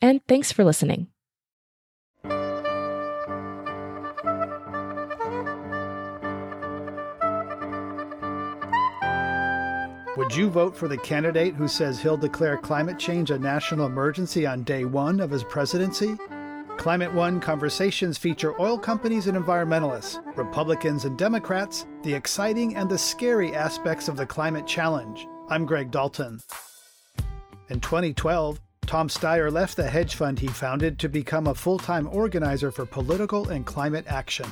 and thanks for listening. Would you vote for the candidate who says he'll declare climate change a national emergency on day one of his presidency? Climate One conversations feature oil companies and environmentalists, Republicans and Democrats, the exciting and the scary aspects of the climate challenge. I'm Greg Dalton. In 2012, Tom Steyer left the hedge fund he founded to become a full time organizer for political and climate action.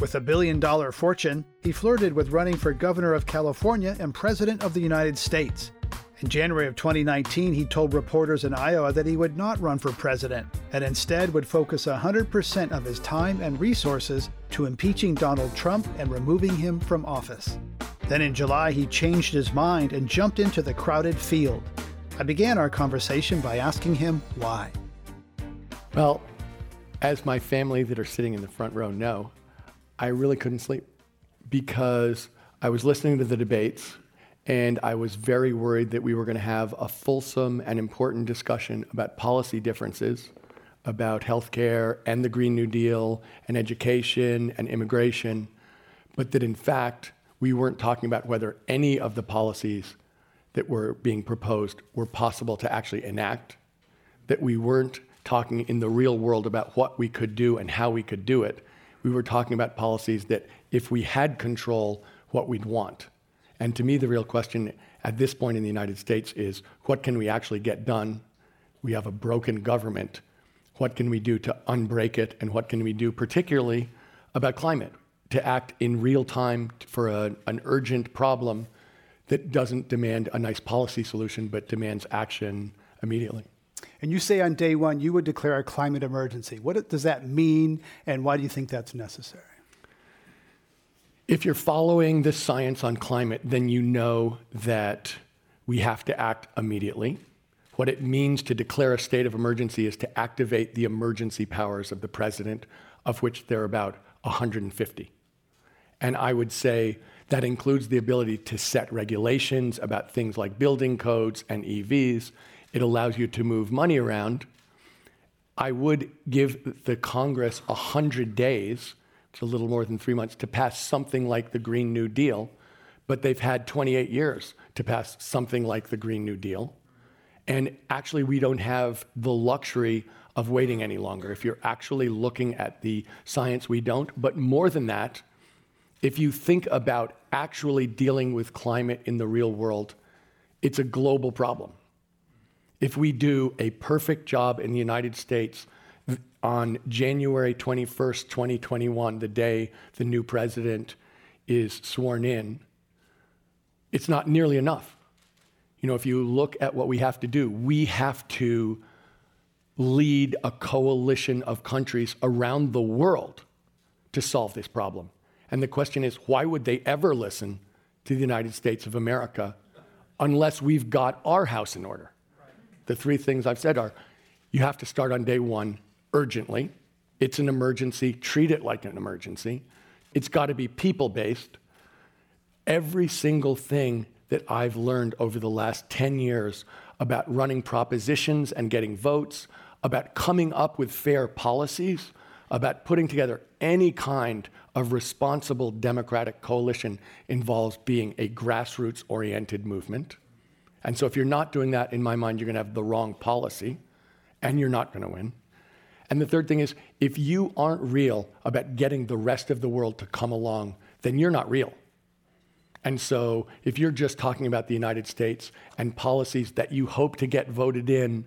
With a billion dollar fortune, he flirted with running for governor of California and president of the United States. In January of 2019, he told reporters in Iowa that he would not run for president and instead would focus 100% of his time and resources to impeaching Donald Trump and removing him from office. Then in July, he changed his mind and jumped into the crowded field. I began our conversation by asking him why. Well, as my family that are sitting in the front row know, I really couldn't sleep because I was listening to the debates and I was very worried that we were going to have a fulsome and important discussion about policy differences, about healthcare and the Green New Deal and education and immigration, but that in fact we weren't talking about whether any of the policies that were being proposed were possible to actually enact, that we weren't talking in the real world about what we could do and how we could do it. We were talking about policies that, if we had control, what we'd want. And to me, the real question at this point in the United States is what can we actually get done? We have a broken government. What can we do to unbreak it? And what can we do, particularly about climate, to act in real time for a, an urgent problem that doesn't demand a nice policy solution, but demands action immediately. And you say on day one you would declare a climate emergency. What does that mean, and why do you think that's necessary? If you're following the science on climate, then you know that we have to act immediately. What it means to declare a state of emergency is to activate the emergency powers of the president, of which there are about 150. And I would say that includes the ability to set regulations about things like building codes and EVs. It allows you to move money around. I would give the Congress 100 days, it's a little more than three months, to pass something like the Green New Deal, but they've had 28 years to pass something like the Green New Deal. And actually, we don't have the luxury of waiting any longer. If you're actually looking at the science, we don't. But more than that, if you think about actually dealing with climate in the real world, it's a global problem. If we do a perfect job in the United States on January 21st, 2021, the day the new president is sworn in, it's not nearly enough. You know, if you look at what we have to do, we have to lead a coalition of countries around the world to solve this problem. And the question is, why would they ever listen to the United States of America unless we've got our house in order? The three things I've said are you have to start on day one urgently. It's an emergency, treat it like an emergency. It's got to be people based. Every single thing that I've learned over the last 10 years about running propositions and getting votes, about coming up with fair policies, about putting together any kind of responsible democratic coalition involves being a grassroots oriented movement. And so, if you're not doing that, in my mind, you're going to have the wrong policy and you're not going to win. And the third thing is if you aren't real about getting the rest of the world to come along, then you're not real. And so, if you're just talking about the United States and policies that you hope to get voted in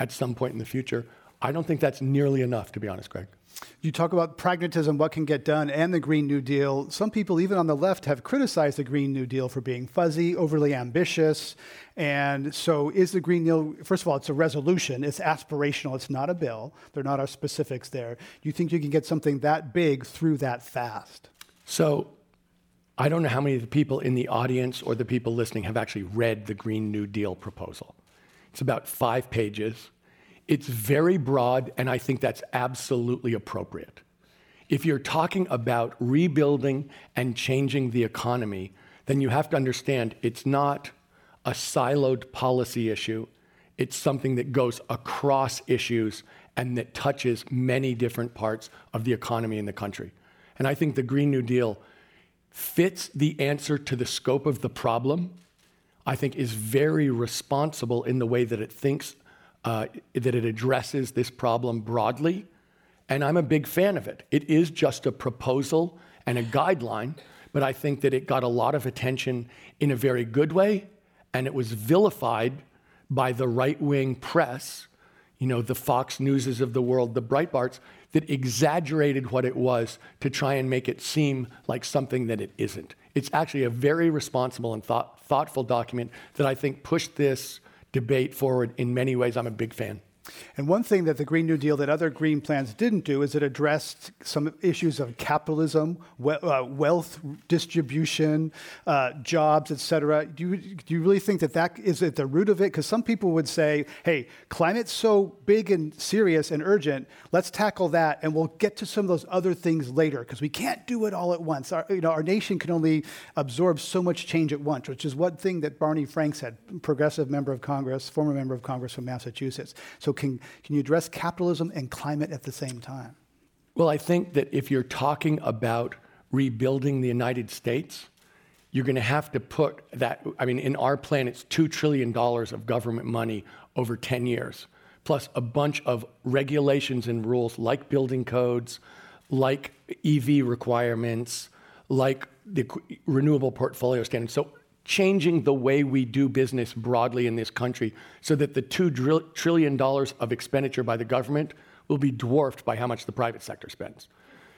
at some point in the future, I don't think that's nearly enough, to be honest, Greg. You talk about pragmatism, what can get done, and the Green New Deal. Some people, even on the left, have criticized the Green New Deal for being fuzzy, overly ambitious. And so, is the Green New Deal, first of all, it's a resolution, it's aspirational, it's not a bill. There are not our specifics there. Do you think you can get something that big through that fast? So, I don't know how many of the people in the audience or the people listening have actually read the Green New Deal proposal. It's about five pages. It's very broad, and I think that's absolutely appropriate. If you're talking about rebuilding and changing the economy, then you have to understand it's not a siloed policy issue. It's something that goes across issues and that touches many different parts of the economy in the country. And I think the Green New Deal fits the answer to the scope of the problem, I think is very responsible in the way that it thinks, uh, that it addresses this problem broadly. And I'm a big fan of it. It is just a proposal and a guideline, but I think that it got a lot of attention in a very good way, and it was vilified by the right wing press, you know, the Fox Newses of the world, the Breitbarts, that exaggerated what it was to try and make it seem like something that it isn't. It's actually a very responsible and thought, thoughtful document that I think pushed this debate forward in many ways. I'm a big fan. And one thing that the Green New Deal that other green plans didn't do is it addressed some issues of capitalism, we- uh, wealth distribution, uh, jobs, et cetera. Do you, do you really think that that is at the root of it? Because some people would say, hey, climate's so big and serious and urgent, let's tackle that and we'll get to some of those other things later because we can't do it all at once. Our, you know, our nation can only absorb so much change at once, which is one thing that Barney Frank said, progressive member of Congress, former member of Congress from Massachusetts. So can, can you address capitalism and climate at the same time? Well, I think that if you're talking about rebuilding the United States, you're going to have to put that. I mean, in our plan, it's $2 trillion of government money over 10 years, plus a bunch of regulations and rules like building codes, like EV requirements, like the renewable portfolio standards. So changing the way we do business broadly in this country so that the $2 trillion of expenditure by the government will be dwarfed by how much the private sector spends.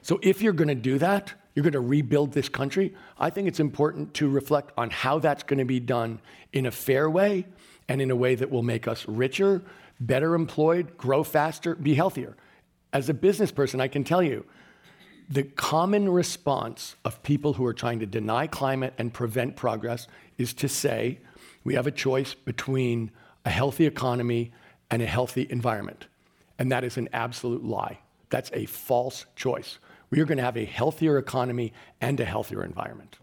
So if you're going to do that, you're going to rebuild this country, I think it's important to reflect on how that's going to be done in a fair way and in a way that will make us richer, better employed, grow faster, be healthier. As a business person, I can tell you, the common response of people who are trying to deny climate and prevent progress is to say we have a choice between a healthy economy and a healthy environment. And that is an absolute lie. That's a false choice. We are going to have a healthier economy and a healthier environment.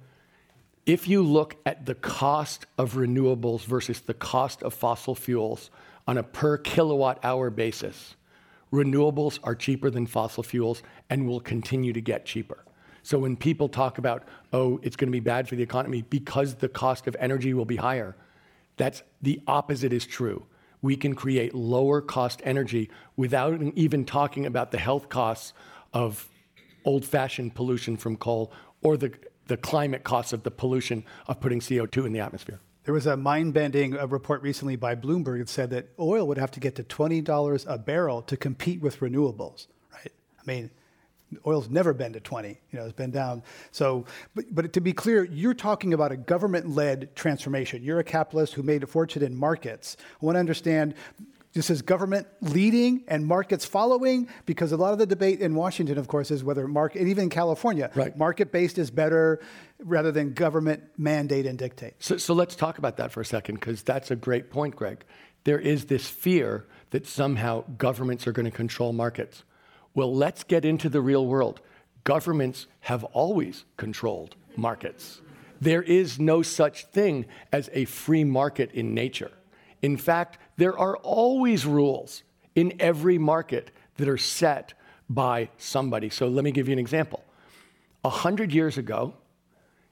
If you look at the cost of renewables versus the cost of fossil fuels on a per kilowatt hour basis, renewables are cheaper than fossil fuels and will continue to get cheaper. So when people talk about, oh, it's going to be bad for the economy because the cost of energy will be higher, that's the opposite is true. We can create lower cost energy without even talking about the health costs of old fashioned pollution from coal or the, the climate costs of the pollution of putting CO2 in the atmosphere. There was a mind bending uh, report recently by Bloomberg that said that oil would have to get to $20 a barrel to compete with renewables, right? I mean, oil's never been to 20 you know it's been down. So but, but to be clear you're talking about a government-led transformation. You're a capitalist who made a fortune in markets. I want to understand this is government leading and markets following because a lot of the debate in washington of course is whether market and even in california right. market-based is better rather than government mandate and dictate so, so let's talk about that for a second because that's a great point greg there is this fear that somehow governments are going to control markets well, let's get into the real world. Governments have always controlled markets. There is no such thing as a free market in nature. In fact, there are always rules in every market that are set by somebody. So let me give you an example. A hundred years ago,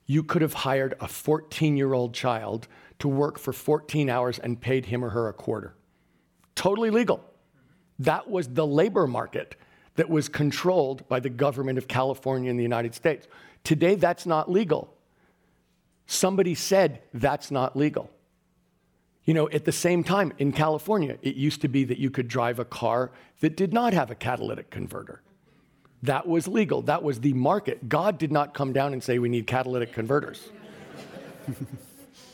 you could have hired a 14 year old child to work for 14 hours and paid him or her a quarter. Totally legal. That was the labor market that was controlled by the government of California in the United States. Today, that's not legal. Somebody said that's not legal. You know, at the same time, in California, it used to be that you could drive a car that did not have a catalytic converter. That was legal. That was the market. God did not come down and say we need catalytic converters.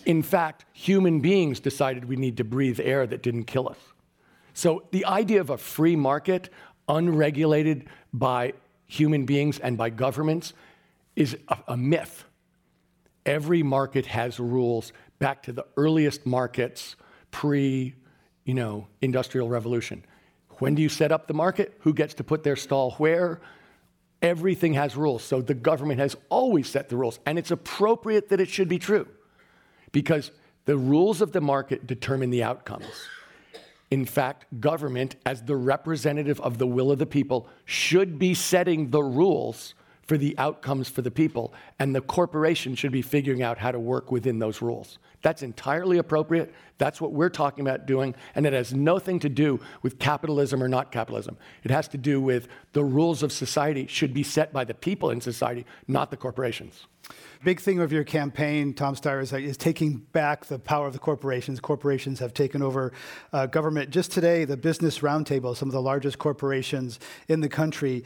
in fact, human beings decided we need to breathe air that didn't kill us. So the idea of a free market, unregulated by human beings and by governments, is a, a myth. Every market has rules back to the earliest markets pre, you know, industrial revolution. When do you set up the market? Who gets to put their stall where? Everything has rules. So the government has always set the rules. And it's appropriate that it should be true because the rules of the market determine the outcomes. In fact, government, as the representative of the will of the people, should be setting the rules for the outcomes for the people, and the corporation should be figuring out how to work within those rules. That's entirely appropriate. That's what we're talking about doing, and it has nothing to do with capitalism or not capitalism. It has to do with the rules of society should be set by the people in society, not the corporations. Big thing of your campaign, Tom Steyer, is, is taking back the power of the corporations. Corporations have taken over uh, government. Just today, the Business Roundtable, some of the largest corporations in the country,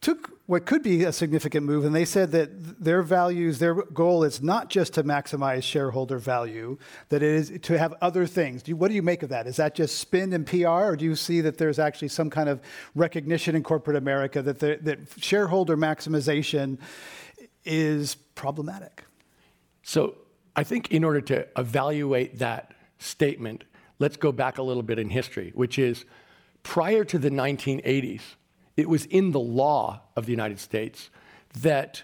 took what could be a significant move, and they said that their values, their goal is not just to maximize shareholder value, that it is to have other things. Do you, what do you make of that? Is that just spin and PR, or do you see that there's actually some kind of recognition in corporate America that, the, that shareholder maximization is problematic? So I think in order to evaluate that statement, let's go back a little bit in history, which is prior to the 1980s, it was in the law of the United States that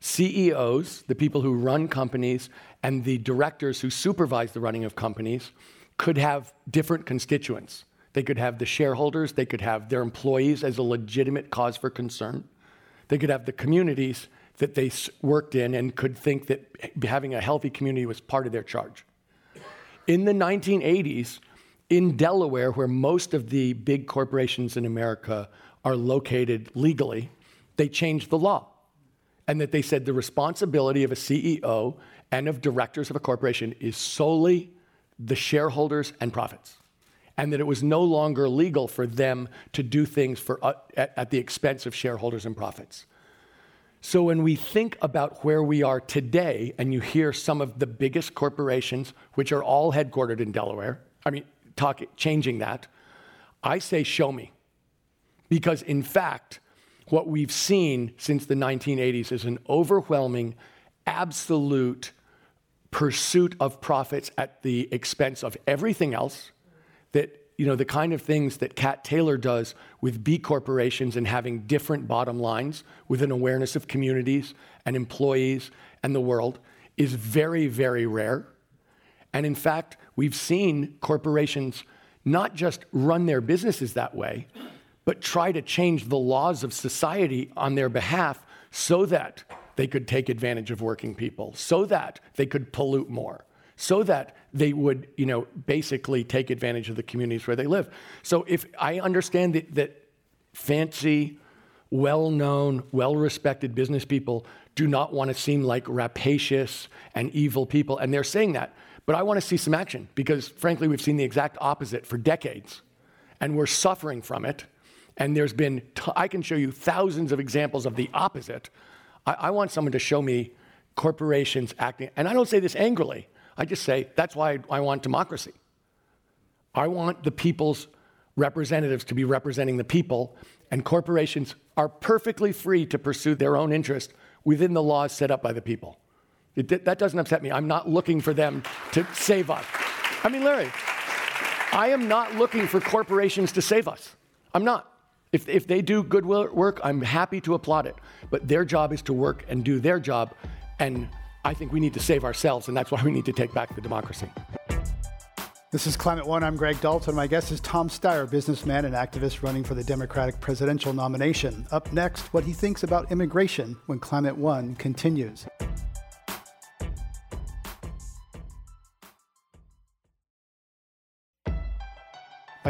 CEOs, the people who run companies, and the directors who supervise the running of companies could have different constituents. They could have the shareholders, they could have their employees as a legitimate cause for concern, they could have the communities that they worked in and could think that having a healthy community was part of their charge. In the 1980s, in Delaware, where most of the big corporations in America are located legally, they changed the law. And that they said the responsibility of a CEO and of directors of a corporation is solely the shareholders and profits. And that it was no longer legal for them to do things for, uh, at, at the expense of shareholders and profits. So when we think about where we are today, and you hear some of the biggest corporations, which are all headquartered in Delaware, I mean, talk, changing that, I say, show me. Because in fact, what we've seen since the 1980s is an overwhelming, absolute pursuit of profits at the expense of everything else that you know, the kind of things that Kat Taylor does with B corporations and having different bottom lines with an awareness of communities and employees and the world is very, very rare. And in fact, we've seen corporations not just run their businesses that way, but try to change the laws of society on their behalf so that they could take advantage of working people, so that they could pollute more, so that they would, you know, basically take advantage of the communities where they live. So if I understand that, that fancy, well-known, well-respected business people do not want to seem like rapacious and evil people, and they're saying that. But I want to see some action because, frankly, we've seen the exact opposite for decades, and we're suffering from it. And there's been, t- I can show you thousands of examples of the opposite. I, I want someone to show me corporations acting, and I don't say this angrily. I just say that's why I want democracy. I want the people's representatives to be representing the people, and corporations are perfectly free to pursue their own interest within the laws set up by the people. It, that doesn't upset me. I'm not looking for them to save us. I mean, Larry, I am not looking for corporations to save us. I'm not. If, if they do good work, I'm happy to applaud it. But their job is to work and do their job, and I think we need to save ourselves, and that's why we need to take back the democracy. This is Climate One. I'm Greg Dalton. My guest is Tom Steyer, businessman and activist running for the Democratic presidential nomination. Up next, what he thinks about immigration when Climate One continues.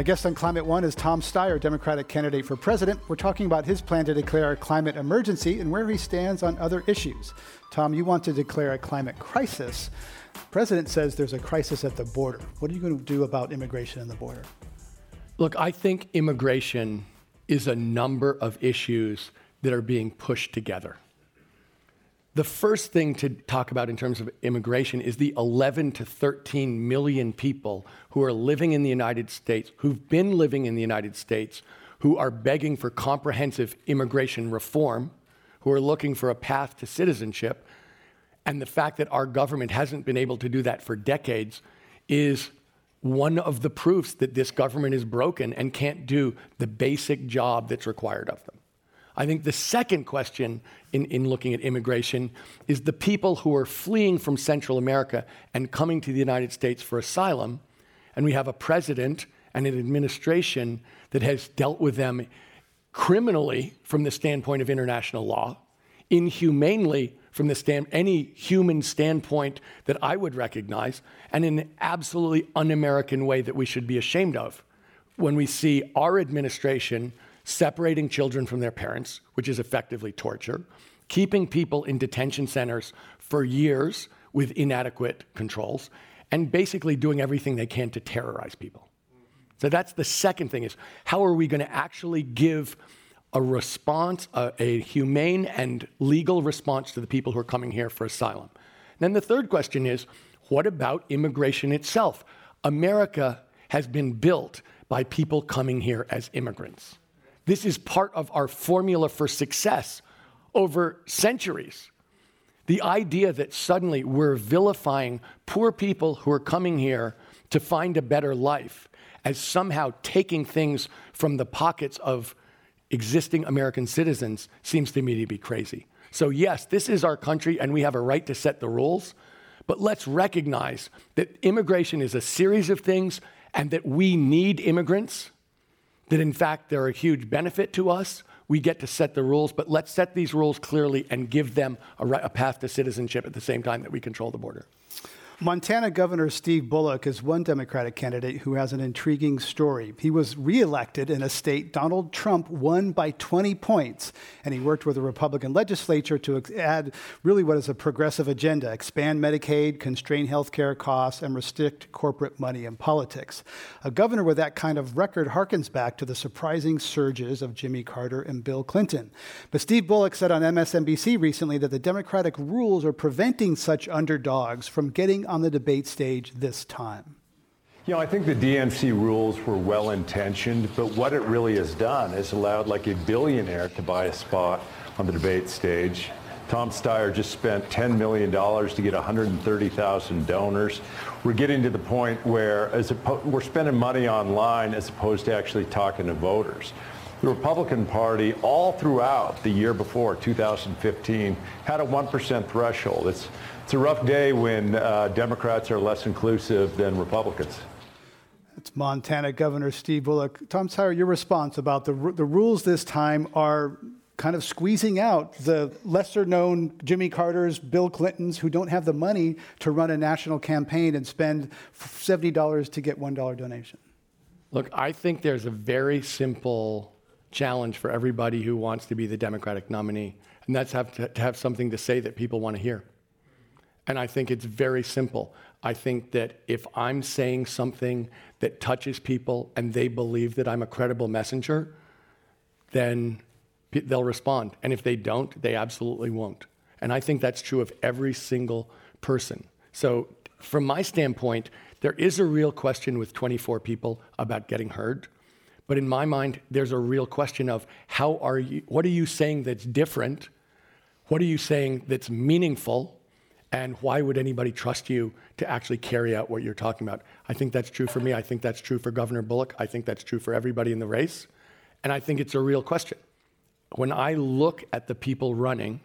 My guest on Climate One is Tom Steyer, Democratic candidate for president. We're talking about his plan to declare a climate emergency and where he stands on other issues. Tom, you want to declare a climate crisis. The president says there's a crisis at the border. What are you going to do about immigration and the border? Look, I think immigration is a number of issues that are being pushed together. The first thing to talk about in terms of immigration is the 11 to 13 million people who are living in the United States, who've been living in the United States, who are begging for comprehensive immigration reform, who are looking for a path to citizenship. And the fact that our government hasn't been able to do that for decades is one of the proofs that this government is broken and can't do the basic job that's required of them. I think the second question in, in looking at immigration is the people who are fleeing from Central America and coming to the United States for asylum. And we have a president and an administration that has dealt with them criminally from the standpoint of international law, inhumanely from the stand, any human standpoint that I would recognize, and in an absolutely un American way that we should be ashamed of when we see our administration separating children from their parents, which is effectively torture, keeping people in detention centers for years with inadequate controls, and basically doing everything they can to terrorize people. So that's the second thing is how are we going to actually give a response, a, a, humane and legal response to the people who are coming here for asylum? then the third question is what about immigration itself? America has been built by people coming here as immigrants. This is part of our formula for success over centuries. The idea that suddenly we're vilifying poor people who are coming here to find a better life as somehow taking things from the pockets of existing American citizens seems to me to be crazy. So, yes, this is our country and we have a right to set the rules, but let's recognize that immigration is a series of things and that we need immigrants that in fact they're a huge benefit to us. We get to set the rules, but let's set these rules clearly and give them a, a path to citizenship at the same time that we control the border. Montana Governor Steve Bullock is one Democratic candidate who has an intriguing story. He was reelected in a state Donald Trump won by 20 points, and he worked with the Republican legislature to add really what is a progressive agenda expand Medicaid, constrain health care costs, and restrict corporate money in politics. A governor with that kind of record harkens back to the surprising surges of Jimmy Carter and Bill Clinton. But Steve Bullock said on MSNBC recently that the Democratic rules are preventing such underdogs from getting on the debate stage this time? You know, I think the DNC rules were well intentioned, but what it really has done is allowed like a billionaire to buy a spot on the debate stage. Tom Steyer just spent $10 million to get 130,000 donors. We're getting to the point where as we're spending money online as opposed to actually talking to voters. The Republican Party, all throughout the year before, 2015, had a 1% threshold. It's it's a rough day when uh, Democrats are less inclusive than Republicans. It's Montana Governor Steve Bullock. Tom Steyer, your response about the, the rules this time are kind of squeezing out the lesser known Jimmy Carter's, Bill Clinton's, who don't have the money to run a national campaign and spend $70 to get $1 donation. Look, I think there's a very simple challenge for everybody who wants to be the Democratic nominee, and that's have to, to have something to say that people want to hear. And I think it's very simple. I think that if I'm saying something that touches people and they believe that I'm a credible messenger, then they'll respond. And if they don't, they absolutely won't. And I think that's true of every single person. So, from my standpoint, there is a real question with 24 people about getting heard. But in my mind, there's a real question of how are you, what are you saying that's different? What are you saying that's meaningful? And why would anybody trust you to actually carry out what you're talking about? I think that's true for me. I think that's true for Governor Bullock. I think that's true for everybody in the race. And I think it's a real question. When I look at the people running,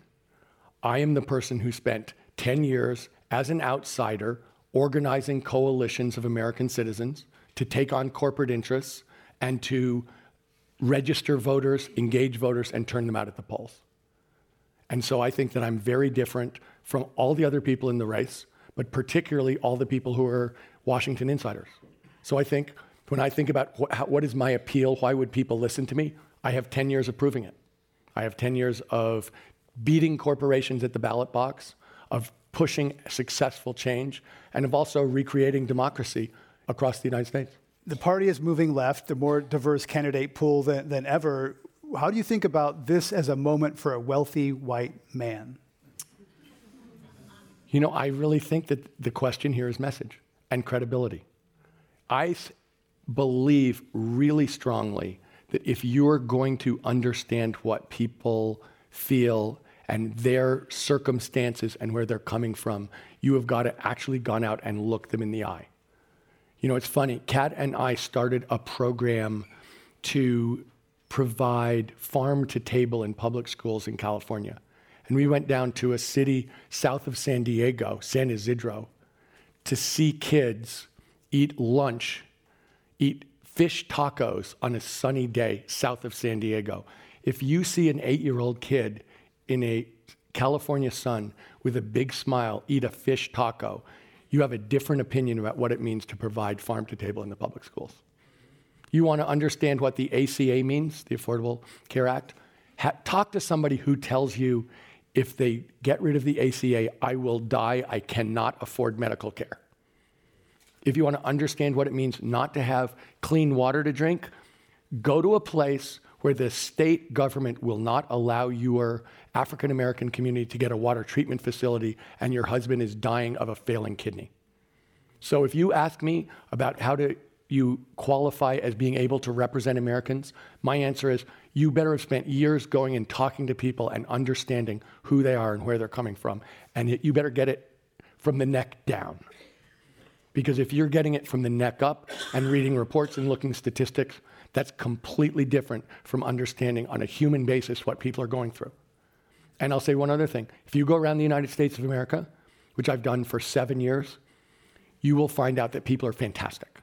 I am the person who spent 10 years as an outsider organizing coalitions of American citizens to take on corporate interests and to register voters, engage voters, and turn them out at the polls. And so I think that I'm very different from all the other people in the race, but particularly all the people who are Washington insiders. So I think When I think about wh- how, what is my appeal, why would people listen to me? I have 10 years of proving it. I have 10 years of beating corporations at the ballot box, of pushing successful change, and of also recreating democracy across the United States. The party is moving left, the more diverse candidate pool than, than ever. How do you think about this as a moment for a wealthy white man? You know, I really think that the question here is message and credibility. I believe really strongly that if you're going to understand what people feel and their circumstances and where they're coming from, you have got to actually gone out and look them in the eye. You know, it's funny. Kat and I started a program to provide farm to table in public schools in California. And we went down to a city south of San Diego, San Isidro, to see kids eat lunch, eat fish tacos on a sunny day south of San Diego. If you see an eight year old kid in a California sun with a big smile eat a fish taco, you have a different opinion about what it means to provide farm to table in the public schools. You want to understand what the ACA means, the Affordable Care Act? Ha- talk to somebody who tells you if they get rid of the ACA, I will die, I cannot afford medical care. If you want to understand what it means not to have clean water to drink, go to a place where the state government will not allow your African American community to get a water treatment facility and your husband is dying of a failing kidney. So if you ask me about how to you qualify as being able to represent Americans, my answer is you better have spent years going and talking to people and understanding who they are and where they're coming from. And you better get it from the neck down. Because if you're getting it from the neck up and reading reports and looking statistics, that's completely different from understanding on a human basis what people are going through. And I'll say one other thing. If you go around the United States of America, which I've done for seven years, you will find out that people are fantastic.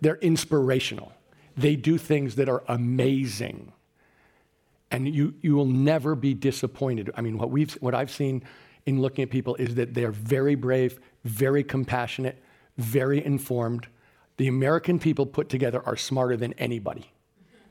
They're inspirational. They do things that are amazing. And you, you will never be disappointed. I mean, what, we've, what I've seen in looking at people is that they're very brave, very compassionate, very informed. The American people put together are smarter than anybody.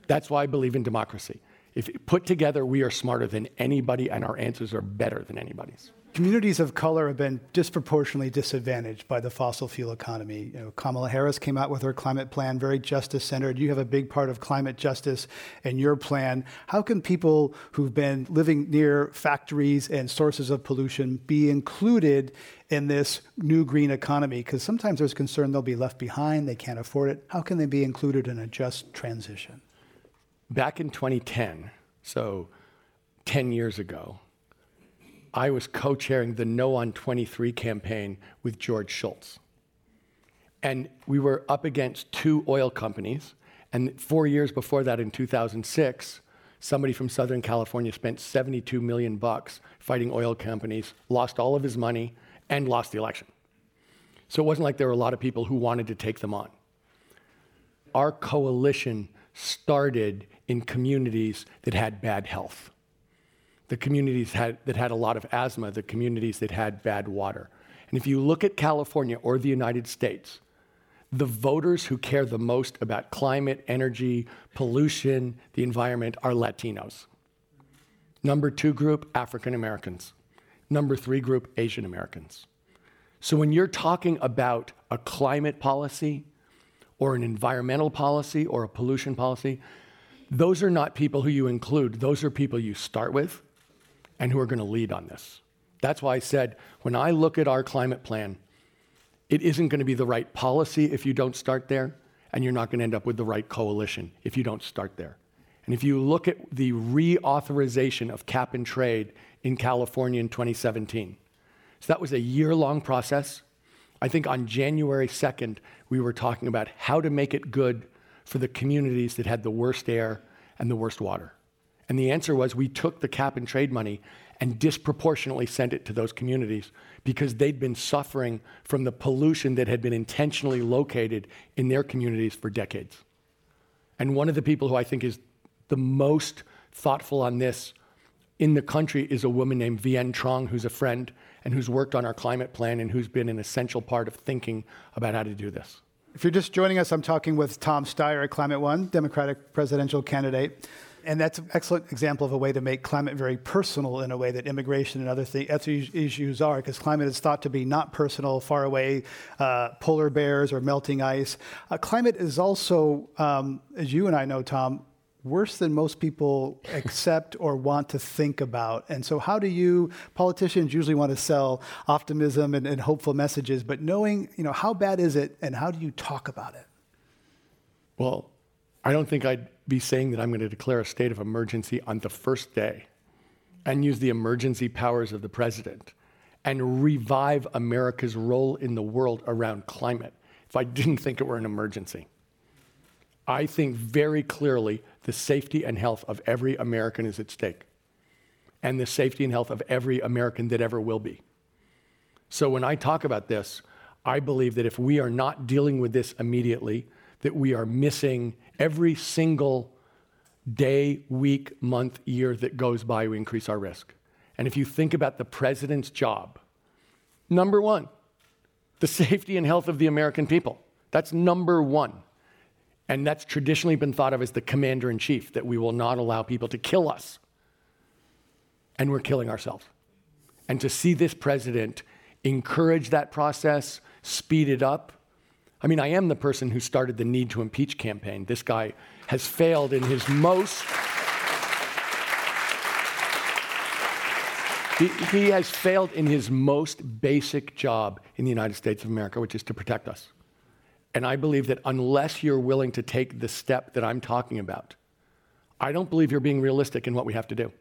That's why I believe in democracy. If put together, we are smarter than anybody, and our answers are better than anybody's. Communities of color have been disproportionately disadvantaged by the fossil fuel economy. You know, Kamala Harris came out with her climate plan, very justice centered. You have a big part of climate justice in your plan. How can people who've been living near factories and sources of pollution be included in this new green economy? Because sometimes there's concern they'll be left behind, they can't afford it. How can they be included in a just transition? Back in 2010, so 10 years ago, I was co chairing the No on 23 campaign with George Shultz. And we were up against two oil companies. And four years before that, in 2006, somebody from Southern California spent 72 million bucks fighting oil companies, lost all of his money, and lost the election. So it wasn't like there were a lot of people who wanted to take them on. Our coalition started in communities that had bad health, the communities had, that had a lot of asthma, the communities that had bad water. And if you look at California or the United States, the voters who care the most about climate, energy, pollution, the environment are Latinos. Number two group, African Americans. Number three group, Asian Americans. So when you're talking about a climate policy or an environmental policy or a pollution policy, those are not people who you include. Those are people you start with and who are going to lead on this. That's why I said when I look at our climate plan, it isn't going to be the right policy if you don't start there, and you're not going to end up with the right coalition if you don't start there. And if you look at the reauthorization of cap and trade in California in 2017, so that was a year long process. I think on January 2nd, we were talking about how to make it good for the communities that had the worst air and the worst water. And the answer was we took the cap and trade money and disproportionately sent it to those communities because they'd been suffering from the pollution that had been intentionally located in their communities for decades. And one of the people who I think is the most thoughtful on this in the country is a woman named Vien Truong, who's a friend and who's worked on our climate plan and who's been an essential part of thinking about how to do this. If you're just joining us, I'm talking with Tom Steyer, Climate One, Democratic presidential candidate. And that's an excellent example of a way to make climate very personal in a way that immigration and other, th- issues are, because climate is thought to be not personal, far away, uh, polar bears or melting ice. Uh, climate is also, um, as you and I know, Tom, worse than most people accept or want to think about. And so, how do you, politicians usually want to sell optimism and, and, hopeful messages, but knowing, you know, how bad is it and how do you talk about it? Well, I don't think I'd be saying that I'm going to declare a state of emergency on the first day and use the emergency powers of the president and revive America's role in the world around climate if I didn't think it were an emergency. I think very clearly the safety and health of every American is at stake, and the safety and health of every American that ever will be. So when I talk about this, I believe that if we are not dealing with this immediately, that we are missing every single day, week, month, year that goes by, we increase our risk. And if you think about the president's job, number one, the safety and health of the American people. That's number one. And that's traditionally been thought of as the commander in chief, that we will not allow people to kill us. And we're killing ourselves. And to see this president encourage that process, speed it up. I mean, I am the person who started the need to impeach campaign. This guy has failed in his most. He, he has failed in his most basic job in the United States of America, which is to protect us. And I believe that unless you're willing to take the step that I'm talking about, I don't believe you're being realistic in what we have to do.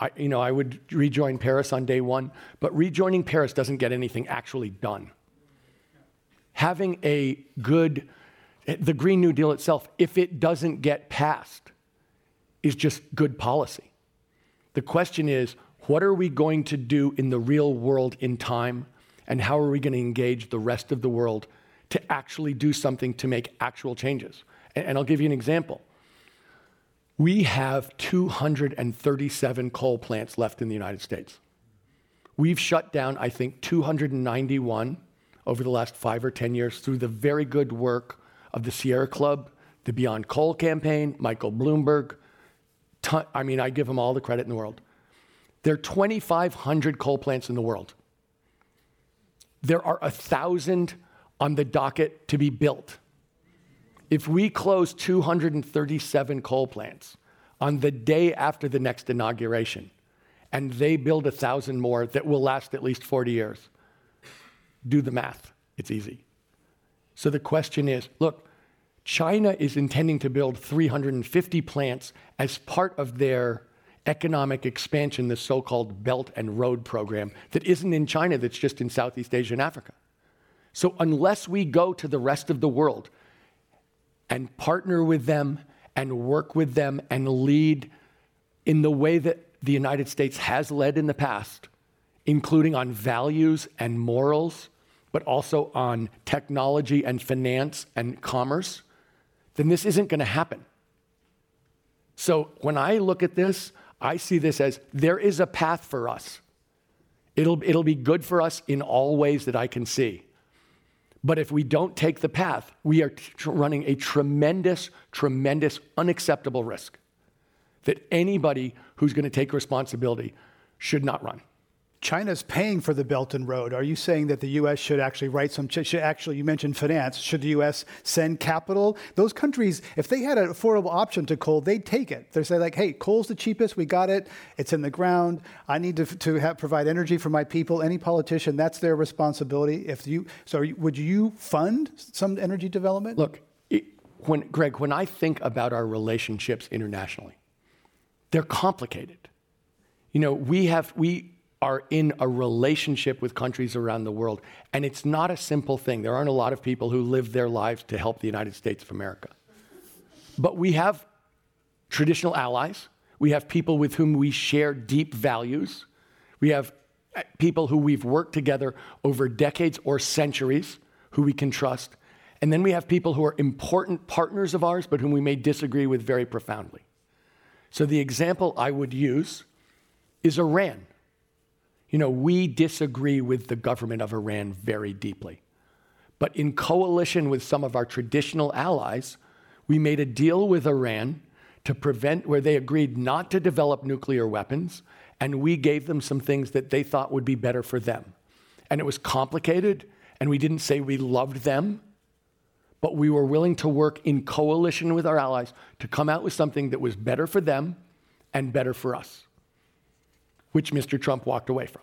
I, you know, I would rejoin Paris on day one, but rejoining Paris doesn't get anything actually done. Having a good, the Green New Deal itself, if it doesn't get passed, is just good policy. The question is, what are we going to do in the real world in time, and how are we going to engage the rest of the world to actually do something to make actual changes. And, I'll give you an example. We have 237 coal plants left in the United States. We've shut down, I think, 291 over the last five or 10 years through the very good work of the Sierra Club, the Beyond Coal campaign, Michael Bloomberg. Ton, I mean, I give them all the credit in the world. There are 2,500 coal plants in the world. There are 1,000 on the docket to be built. If we close 237 coal plants on the day after the next inauguration, and they build a thousand more that will last at least 40 years, do the math. It's easy. So the question is look, China is intending to build 350 plants as part of their economic expansion, the so called Belt and Road program, that isn't in China, that's just in Southeast Asia and Africa. So, unless we go to the rest of the world and partner with them and work with them and lead in the way that the United States has led in the past, including on values and morals, but also on technology and finance and commerce, then this isn't going to happen. So when I look at this, I see this as there is a path for us. It'll, it'll be good for us in all ways that I can see. But if we don't take the path, we are t- running a tremendous, tremendous, unacceptable risk that anybody who's going to take responsibility should not run. China's paying for the Belt and Road. Are you saying that the U.S. should actually write some? Should actually, you mentioned finance. Should the U.S. send capital? Those countries, if they had an affordable option to coal, they'd take it. They say like, "Hey, coal's the cheapest. We got it. It's in the ground. I need to, to have, provide energy for my people." Any politician, that's their responsibility. If you, so, would you fund some energy development? Look, it, when Greg, when I think about our relationships internationally, they're complicated. You know, we have we are in a relationship with countries around the world. And it's not a simple thing. There aren't a lot of people who live their lives to help the United States of America. But we have traditional allies. We have people with whom we share deep values. We have uh, people who we've worked together over decades or centuries who we can trust. And then we have people who are important partners of ours, but whom we may disagree with very profoundly. So the example I would use is Iran. You know, we disagree with the government of Iran very deeply. But in coalition with some of our traditional allies, we made a deal with Iran to prevent, where they agreed not to develop nuclear weapons, and we gave them some things that they thought would be better for them. And it was complicated, and we didn't say we loved them, but we were willing to work in coalition with our allies to come out with something that was better for them and better for us, which Mr. Trump walked away from.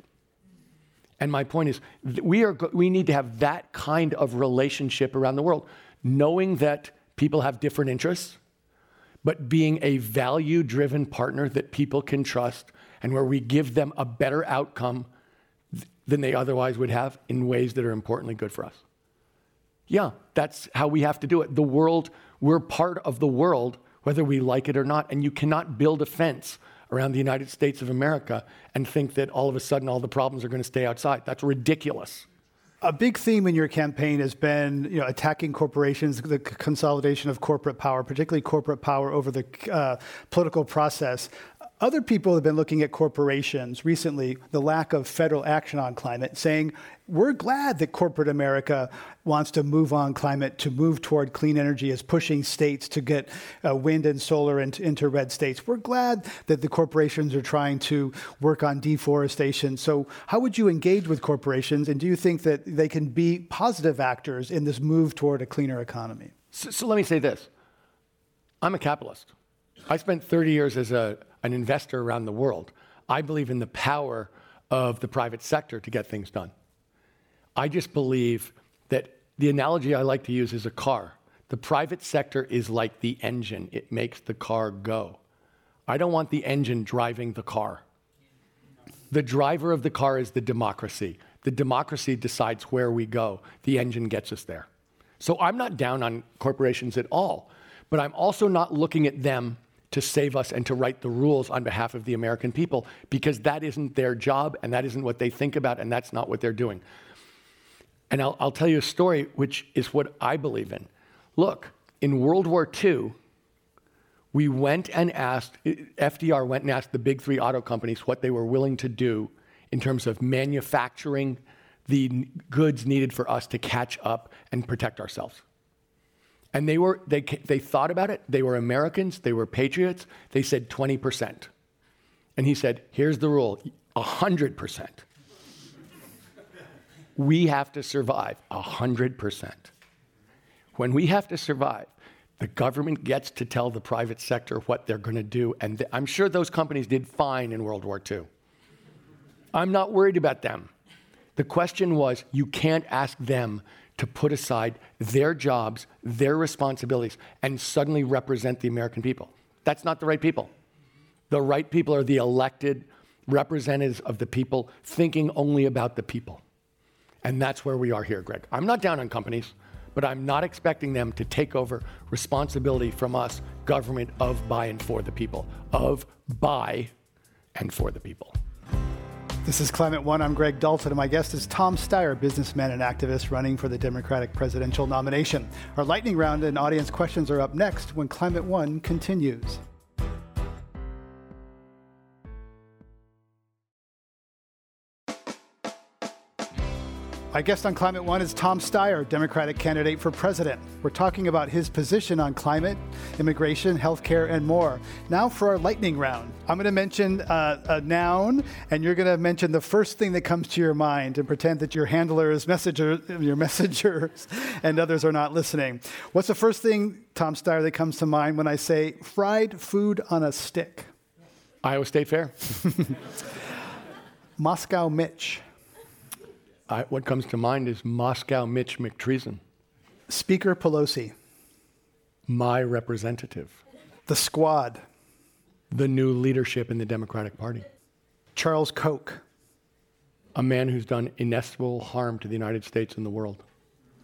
And my point is, we, are, we need to have that kind of relationship around the world, knowing that people have different interests, but being a value driven partner that people can trust and where we give them a better outcome than they otherwise would have in ways that are importantly good for us. Yeah, that's how we have to do it. The world, we're part of the world, whether we like it or not, and you cannot build a fence around the United States of America and think that all of a sudden all the problems are going to stay outside. That's ridiculous. A big theme in your campaign has been you know, attacking corporations, the consolidation of corporate power, particularly corporate power over the uh, political process. Other people have been looking at corporations recently, the lack of federal action on climate, saying, we're glad that corporate America wants to move on climate, to move toward clean energy, is pushing states to get uh, wind and solar into, into red states. We're glad that the corporations are trying to work on deforestation. So, how would you engage with corporations, and do you think that they can be positive actors in this move toward a cleaner economy? So, so let me say this I'm a capitalist. I spent 30 years as a an investor around the world. I believe in the power of the private sector to get things done. I just believe that the analogy I like to use is a car. The private sector is like the engine, it makes the car go. I don't want the engine driving the car. The driver of the car is the democracy. The democracy decides where we go, the engine gets us there. So I'm not down on corporations at all, but I'm also not looking at them to save us and to write the rules on behalf of the American people because that isn't their job and that isn't what they think about and that's not what they're doing. And I'll, I'll tell you a story which is what I believe in. Look, in World War II, we went and asked, FDR went and asked the big three auto companies what they were willing to do in terms of manufacturing the goods needed for us to catch up and protect ourselves. And they, were, they, they thought about it. They were Americans, they were patriots. They said 20%. And he said, here's the rule 100%. we have to survive 100%. When we have to survive, the government gets to tell the private sector what they're going to do. And th- I'm sure those companies did fine in World War II. I'm not worried about them. The question was you can't ask them to put aside their jobs, their responsibilities, and suddenly represent the American people. That's not the right people. The right people are the elected representatives of the people thinking only about the people. And that's where we are here, Greg. I'm not down on companies, but I'm not expecting them to take over responsibility from us, government of, by, and for the people, of, by, and for the people. This is Climate One. I'm Greg Dalton, and my guest is Tom Steyer, businessman and activist running for the Democratic presidential nomination. Our lightning round and audience questions are up next when Climate One continues. My guest on Climate One is Tom Steyer, Democratic candidate for president. We're talking about his position on climate, immigration, healthcare, and more. Now for our lightning round. I'm going to mention uh, a noun, and you're going to mention the first thing that comes to your mind and pretend that your handler is messenger, your messengers, and others are not listening. What's the first thing, Tom Steyer, that comes to mind when I say fried food on a stick? Iowa State Fair. Moscow Mitch. I, what comes to mind is Moscow Mitch McTreason. Speaker Pelosi. My representative. The Squad. The new leadership in the Democratic Party. Charles Koch. A man who's done inestimable harm to the United States and the world.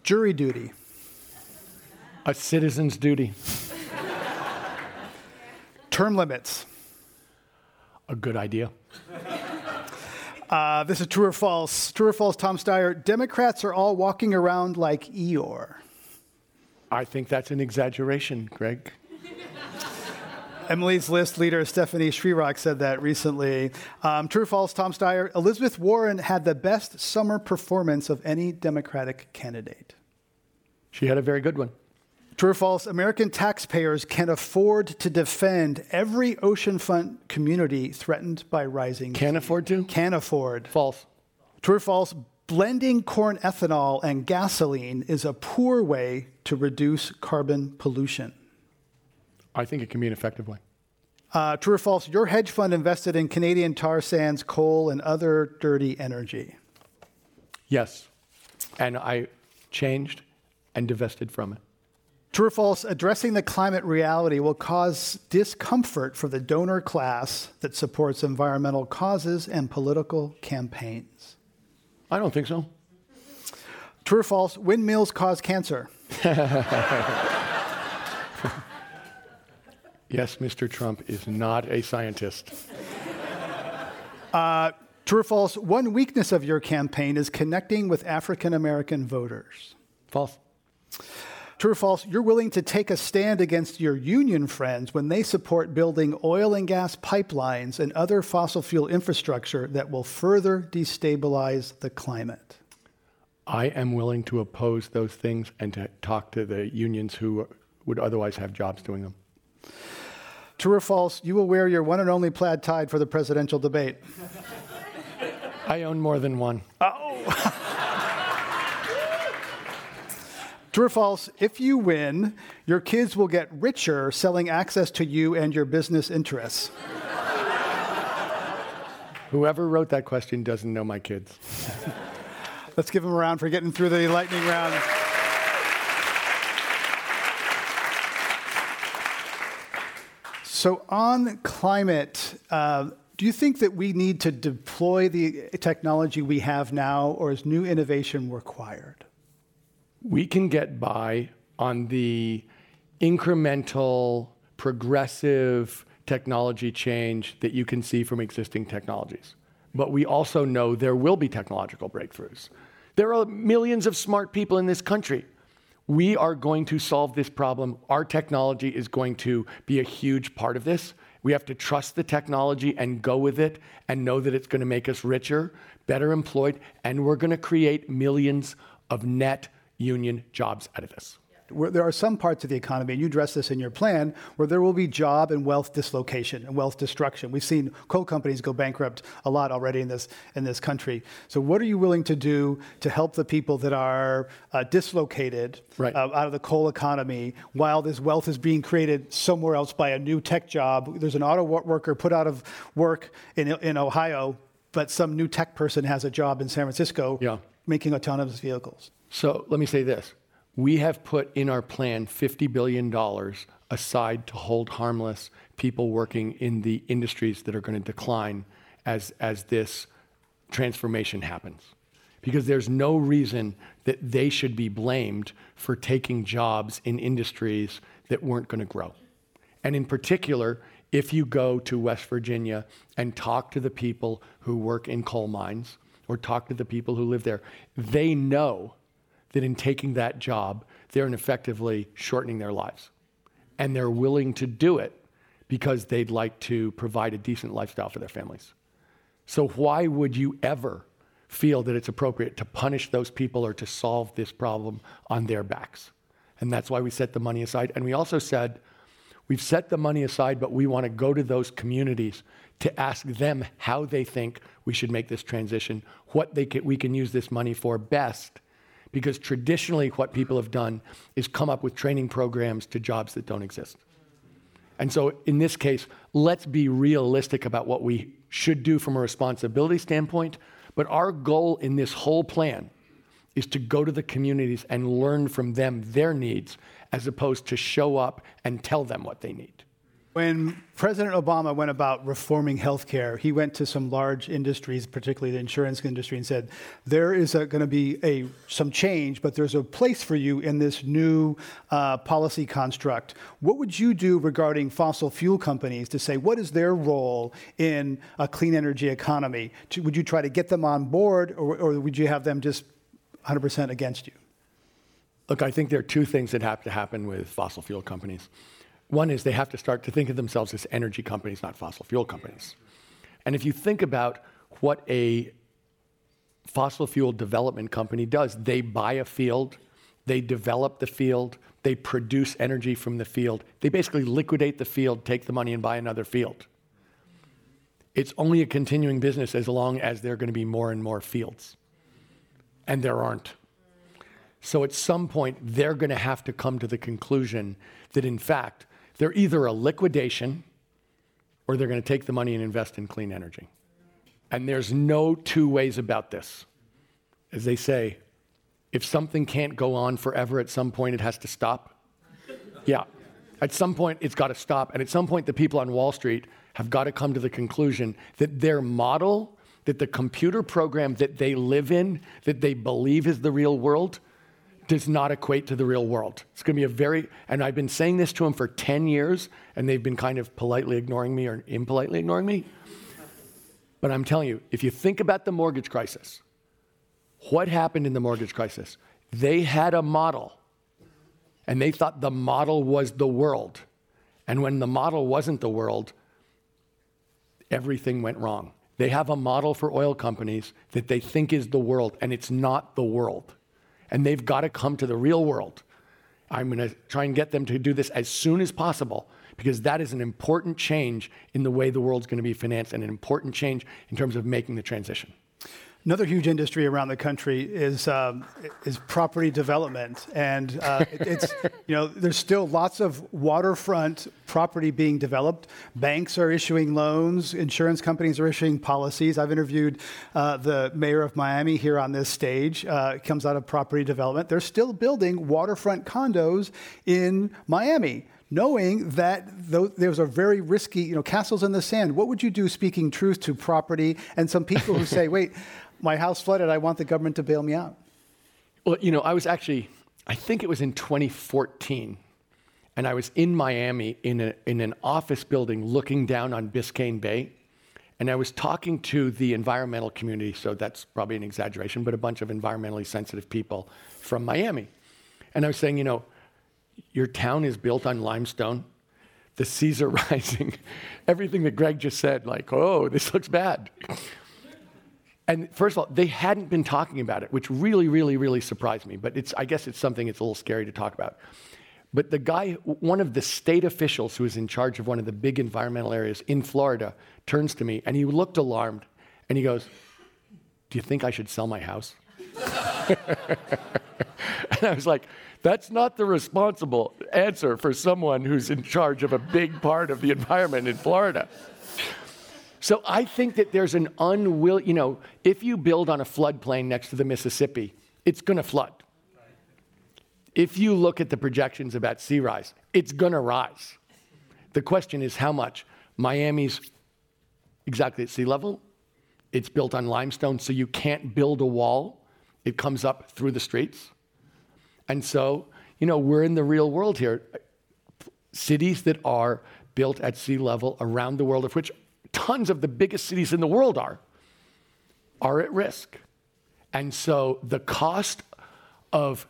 Jury duty. A citizen's duty. Term limits. A good idea. Uh, this is true or false. True or false, Tom Steyer. Democrats are all walking around like Eeyore. I think that's an exaggeration, Greg. Emily's List leader Stephanie Schriock said that recently. Um, true or false, Tom Steyer? Elizabeth Warren had the best summer performance of any Democratic candidate. She had a very good one. True or false? American taxpayers can afford to defend every oceanfront community threatened by rising. Can afford to? Can afford. False. True or false? Blending corn ethanol and gasoline is a poor way to reduce carbon pollution. I think it can be an effective way. Uh, true or false? Your hedge fund invested in Canadian tar sands, coal, and other dirty energy. Yes. And I changed and divested from it. True or false? Addressing the climate reality will cause discomfort for the donor class that supports environmental causes and political campaigns. I don't think so. True or false? Windmills cause cancer. Yes, Mr. Trump is not a scientist. Uh, true or false? One weakness of your campaign is connecting with African American voters. False. True or false? You're willing to take a stand against your union friends when they support building oil and gas pipelines and other fossil fuel infrastructure that will further destabilize the climate. I am willing to oppose those things and to talk to the unions who would otherwise have jobs doing them. True or false, you will wear your one and only plaid tie for the presidential debate. I own more than one. Oh. True or false, if you win, your kids will get richer selling access to you and your business interests. Whoever wrote that question doesn't know my kids. Let's give them a round for getting through the lightning round. So, on climate, uh, do you think that we need to deploy the technology we have now, or is new innovation required? We can get by on the incremental, progressive technology change that you can see from existing technologies. But we also know there will be technological breakthroughs. There are millions of smart people in this country we are going to solve this problem. Our technology is going to be a huge part of this. We have to trust the technology and go with it and know that it's going to make us richer, better employed, and we're going to create millions of net union jobs out of this where there are some parts of the economy, and you address this in your plan, where there will be job and wealth dislocation and wealth destruction. We've seen coal companies go bankrupt a lot already in this in this country. So, what are you willing to do to help the people that are uh, dislocated right. uh, out of the coal economy while this wealth is being created somewhere else by a new tech job? There's an auto worker put out of work in in Ohio, but some new tech person has a job in San Francisco yeah. making autonomous vehicles. So, let me say this we have put in our plan $50 billion aside to hold harmless people working in the industries that are going to decline as, as this transformation happens. Because there's no reason that they should be blamed for taking jobs in industries that weren't going to grow. And in particular, if you go to West Virginia and talk to the people who work in coal mines or talk to the people who live there, they know that in taking that job, they're effectively shortening their lives. And they're willing to do it because they'd like to provide a decent lifestyle for their families. So, why would you ever feel that it's appropriate to punish those people or to solve this problem on their backs? And that's why we set the money aside. And we also said, we've set the money aside, but we want to go to those communities to ask them how they think we should make this transition, what they can, we can use this money for best because traditionally, what people have done is come up with training programs to jobs that don't exist. And so, in this case, let's be realistic about what we should do from a responsibility standpoint. But our goal in this whole plan is to go to the communities and learn from them their needs as opposed to show up and tell them what they need. When President Obama went about reforming healthcare, he went to some large industries, particularly the insurance industry, and said, "There is going to be a some change, but there's a place for you in this new uh, policy construct." What would you do regarding fossil fuel companies to say what is their role in a clean energy economy? Would you try to get them on board, or, or would you have them just 100% against you? Look, I think there are two things that have to happen with fossil fuel companies. One is they have to start to think of themselves as energy companies, not fossil fuel companies. And if you think about what a fossil fuel development company does, they buy a field, they develop the field, they produce energy from the field. They basically liquidate the field, take the money, and buy another field. It's only a continuing business as long as there are going to be more and more fields. And there aren't. So at some point, they're going to have to come to the conclusion that, in fact, they're either a liquidation or they're going to take the money and invest in clean energy. And there's no two ways about this. As they say, if something can't go on forever, at some point it has to stop. Yeah. At some point, it's got to stop. And at some point, the people on Wall Street have got to come to the conclusion that their model, that the computer program that they live in, that they believe is the real world, does not equate to the real world. It's going to be a very, and I've been saying this to them for 10 years, and they've been kind of politely ignoring me or impolitely ignoring me. But I'm telling you, if you think about the mortgage crisis, what happened in the mortgage crisis? They had a model, and they thought the model was the world. And when the model wasn't the world, everything went wrong. They have a model for oil companies that they think is the world, and it's not the world. And they've got to come to the real world. I'm going to try and get them to do this as soon as possible because that is an important change in the way the world's going to be financed and an important change in terms of making the transition. Another huge industry around the country is um, is property development, and uh, it, it's you know there's still lots of waterfront property being developed. Banks are issuing loans, insurance companies are issuing policies. I've interviewed uh, the mayor of Miami here on this stage. Uh, comes out of property development. They're still building waterfront condos in Miami knowing that those are very risky, you know, castles in the sand. What would you do speaking truth to property and some people who say, wait, my house flooded. I want the government to bail me out. Well, you know, I was actually, I think it was in 2014, and I was in Miami in, a, in an office building looking down on Biscayne Bay. And I was talking to the environmental community, so that's probably an exaggeration, but a bunch of environmentally sensitive people from Miami. And I was saying, you know, your town is built on limestone. The seas are rising. Everything that Greg just said, like, oh, this looks bad. And first of all, they hadn't been talking about it, which really, really, really surprised me. But it's, I guess it's something it's a little scary to talk about. But the guy, one of the state officials who is in charge of one of the big environmental areas in Florida, turns to me and he looked alarmed and he goes, Do you think I should sell my house? and I was like, That's not the responsible answer for someone who's in charge of a big part of the environment in Florida. So I think that there's an unwill, you know, if you build on a floodplain next to the Mississippi, it's going to flood. If you look at the projections about sea rise, it's going to rise. The question is how much? Miami's exactly at sea level. It's built on limestone, so you can't build a wall. It comes up through the streets. And so, you know, we're in the real world here. Cities that are built at sea level around the world, of which tons of the biggest cities in the world are, are at risk. And so the cost of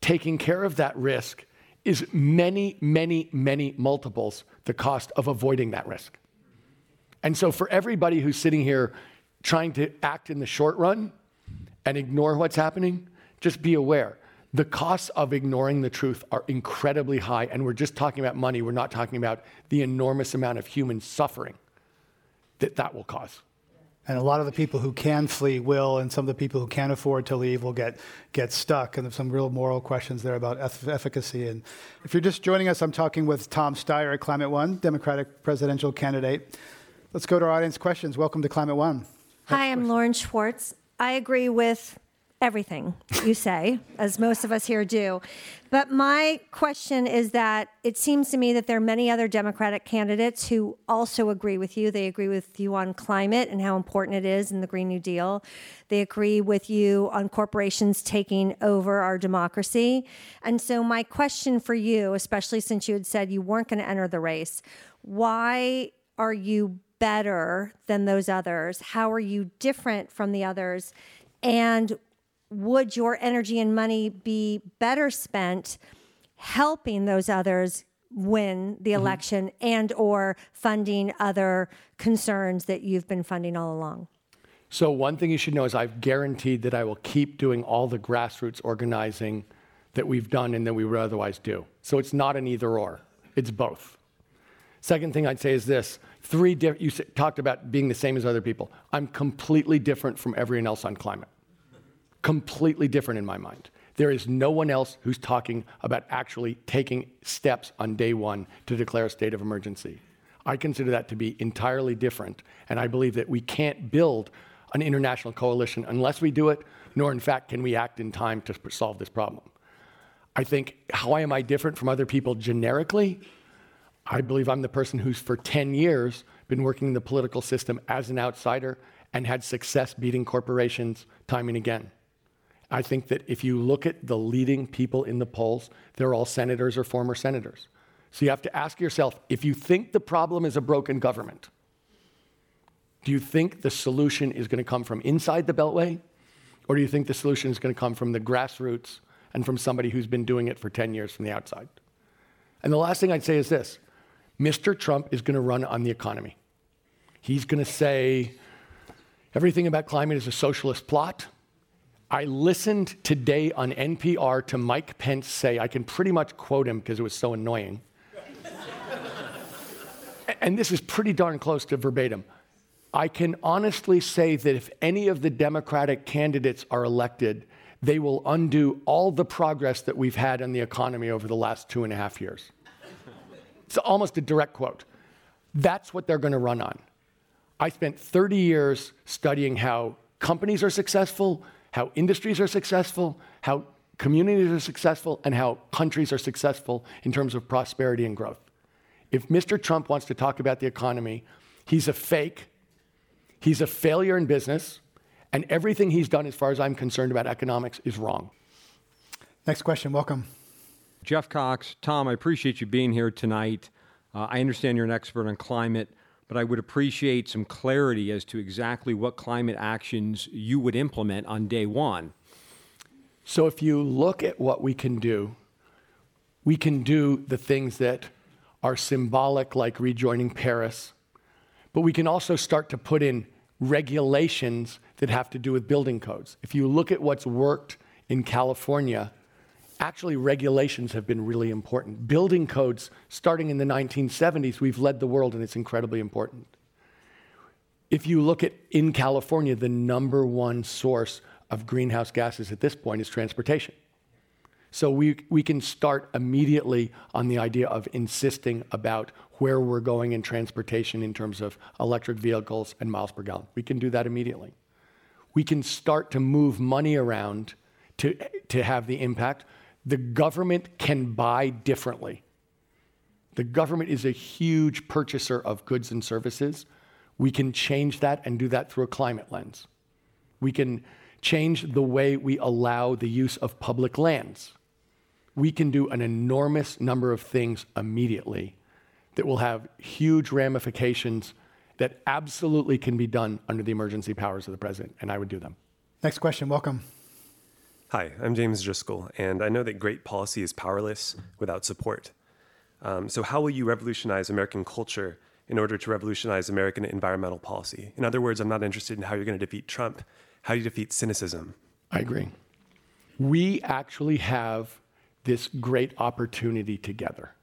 taking care of that risk is many, many, many multiples the cost of avoiding that risk. And so for everybody who's sitting here trying to act in the short run and ignore what's happening, just be aware. The costs of ignoring the truth are incredibly high, and we're just talking about money. We're not talking about the enormous amount of human suffering that that will cause. And a lot of the people who can flee will, and some of the people who can't afford to leave will get, get stuck. And there's some real moral questions there about efficacy. And if you're just joining us, I'm talking with Tom Steyer at Climate One, Democratic presidential candidate. Let's go to our audience questions. Welcome to Climate One. Hi, I'm Lauren Schwartz. I agree with everything you say, as most of us here do. But my question is that it seems to me that there are many other Democratic candidates who also agree with you. They agree with you on climate and how important it is in the Green New Deal. They agree with you on corporations taking over our democracy. And so, my question for you, especially since you had said you weren't going to enter the race, why are you better than those others? How are you different from the others? And would your energy and money be better spent helping those others win the mm-hmm. election mm-hmm. and or funding other concerns that you've been funding all along? So one thing you should know is I've guaranteed that I will keep doing all the grassroots organizing that we've done and that we would otherwise do. So it's not an either or, it's both. Second thing I'd say is this three di- you talked about being the same as other people. I'm completely different from everyone else on climate. Completely different in my mind. There is no one else who's talking about actually taking steps on day one to declare a state of emergency. I consider that to be entirely different, and I believe that we can't build an international coalition unless we do it, nor in fact can we act in time to solve this problem. I think, how am I different from other people generically? I believe I'm the person who's for 10 years been working in the political system as an outsider and had success beating corporations time and again. I think that if you look at the leading people in the polls, they're all senators or former senators. So you have to ask yourself if you think the problem is a broken government, do you think the solution is going to come from inside the Beltway? Or do you think the solution is going to come from the grassroots and from somebody who's been doing it for 10 years from the outside? And the last thing I'd say is this Mr. Trump is going to run on the economy. He's going to say everything about climate is a socialist plot. I listened today on NPR to Mike Pence say, I can pretty much quote him because it was so annoying. and this is pretty darn close to verbatim. I can honestly say that if any of the Democratic candidates are elected, they will undo all the progress that we've had in the economy over the last two and a half years. It's almost a direct quote. That's what they're going to run on. I spent 30 years studying how companies are successful, how industries are successful, how communities are successful, and how countries are successful in terms of prosperity and growth. If Mr. Trump wants to talk about the economy, he's a fake, he's a failure in business, and everything he's done, as far as I'm concerned about economics, is wrong. Next question, welcome. Jeff Cox, Tom, I appreciate you being here tonight. Uh, I understand you're an expert on climate but I would appreciate some clarity as to exactly what climate actions you would implement on day one. So, if you look at what we can do, we can do the things that are symbolic, like rejoining Paris, but we can also start to put in regulations that have to do with building codes. If you look at what's worked in California, actually regulations have been really important. Building codes, starting in the 1970s, we've led the world and it's incredibly important. If you look at in California, the number one source of greenhouse gases at this point is transportation. So we, we can start immediately on the idea of insisting about where we're going in transportation in terms of electric vehicles and miles per gallon. We can do that immediately. We can start to move money around to, to have the impact the government can buy differently. The government is a huge purchaser of goods and services. We can change that and do that through a climate lens. We can change the way we allow the use of public lands. We can do an enormous number of things immediately that will have huge ramifications that absolutely can be done under the emergency powers of the president, and I would do them. Next question, welcome. Hi, I'm James Driscoll, and I know that great policy is powerless without support. Um, so, how will you revolutionize American culture in order to revolutionize American environmental policy? In other words, I'm not interested in how you're going to defeat Trump. How do you defeat cynicism? I agree. We actually have this great opportunity together.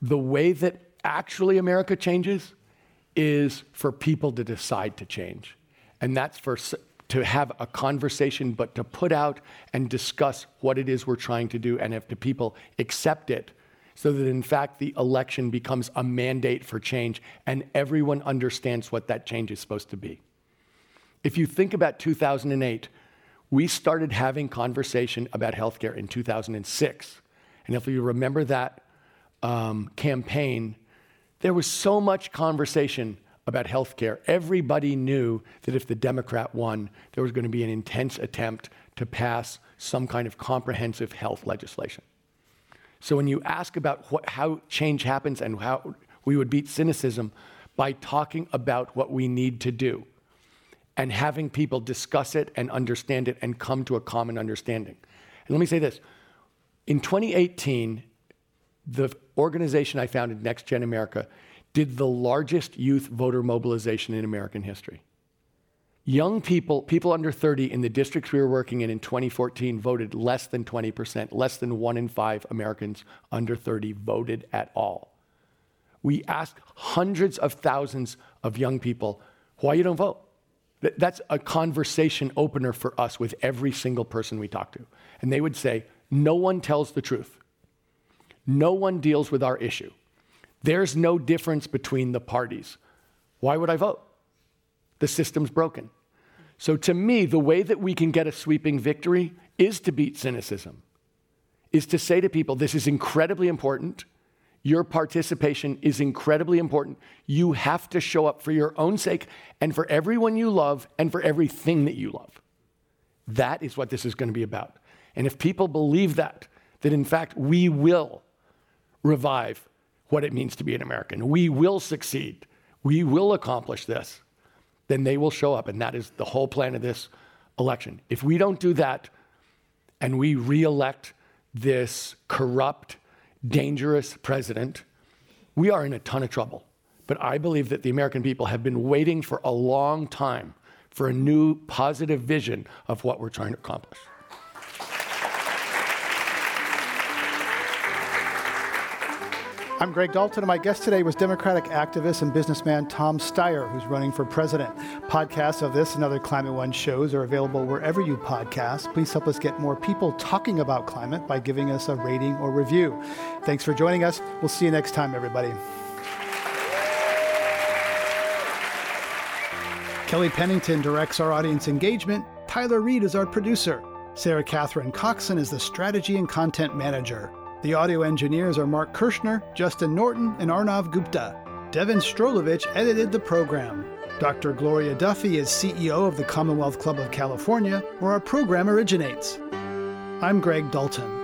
The way that actually America changes is for people to decide to change. And that's for to have a conversation, but to put out and discuss what it is we're trying to do and if the people accept it so that in fact the election becomes a mandate for change and everyone understands what that change is supposed to be. If you think about 2008, we started having conversation about healthcare in 2006. And if you remember that um, campaign, there was so much conversation about health care. Everybody knew that if the Democrat won, there was going to be an intense attempt to pass some kind of comprehensive health legislation. So when you ask about what, how change happens and how we would beat cynicism by talking about what we need to do and having people discuss it and understand it and come to a common understanding. And let me say this. In 2018, the organization I founded, Next Gen America, did the largest youth voter mobilization in American history. Young people, people under 30 in the districts we were working in in 2014 voted less than 20%. Less than one in five Americans under 30 voted at all. We asked hundreds of thousands of young people why you don't vote. That's a conversation opener for us with every single person we talk to. And they would say, No one tells the truth. No one deals with our issue. There's no difference between the parties. Why would I vote? The system's broken. So, to me, the way that we can get a sweeping victory is to beat cynicism, is to say to people, this is incredibly important. Your participation is incredibly important. You have to show up for your own sake and for everyone you love and for everything that you love. That is what this is going to be about. And if people believe that, that in fact we will revive what it means to be an American, we will succeed, we will accomplish this, then they will show up. And that is the whole plan of this election. If we don't do that and we reelect this corrupt, dangerous president, we are in a ton of trouble. But I believe that the American people have been waiting for a long time for a new positive vision of what we're trying to accomplish. I'm Greg Dalton, and my guest today was Democratic activist and businessman Tom Steyer, who's running for president. Podcasts of this and other Climate One shows are available wherever you podcast. Please help us get more people talking about climate by giving us a rating or review. Thanks for joining us. We'll see you next time, everybody. Kelly Pennington directs our audience engagement. Tyler Reed is our producer. Sarah Catherine Coxon is the strategy and content manager. The audio engineers are Mark Kirschner, Justin Norton, and Arnav Gupta. Devin Strolovich edited the program. Dr. Gloria Duffy is CEO of the Commonwealth Club of California, where our program originates. I'm Greg Dalton.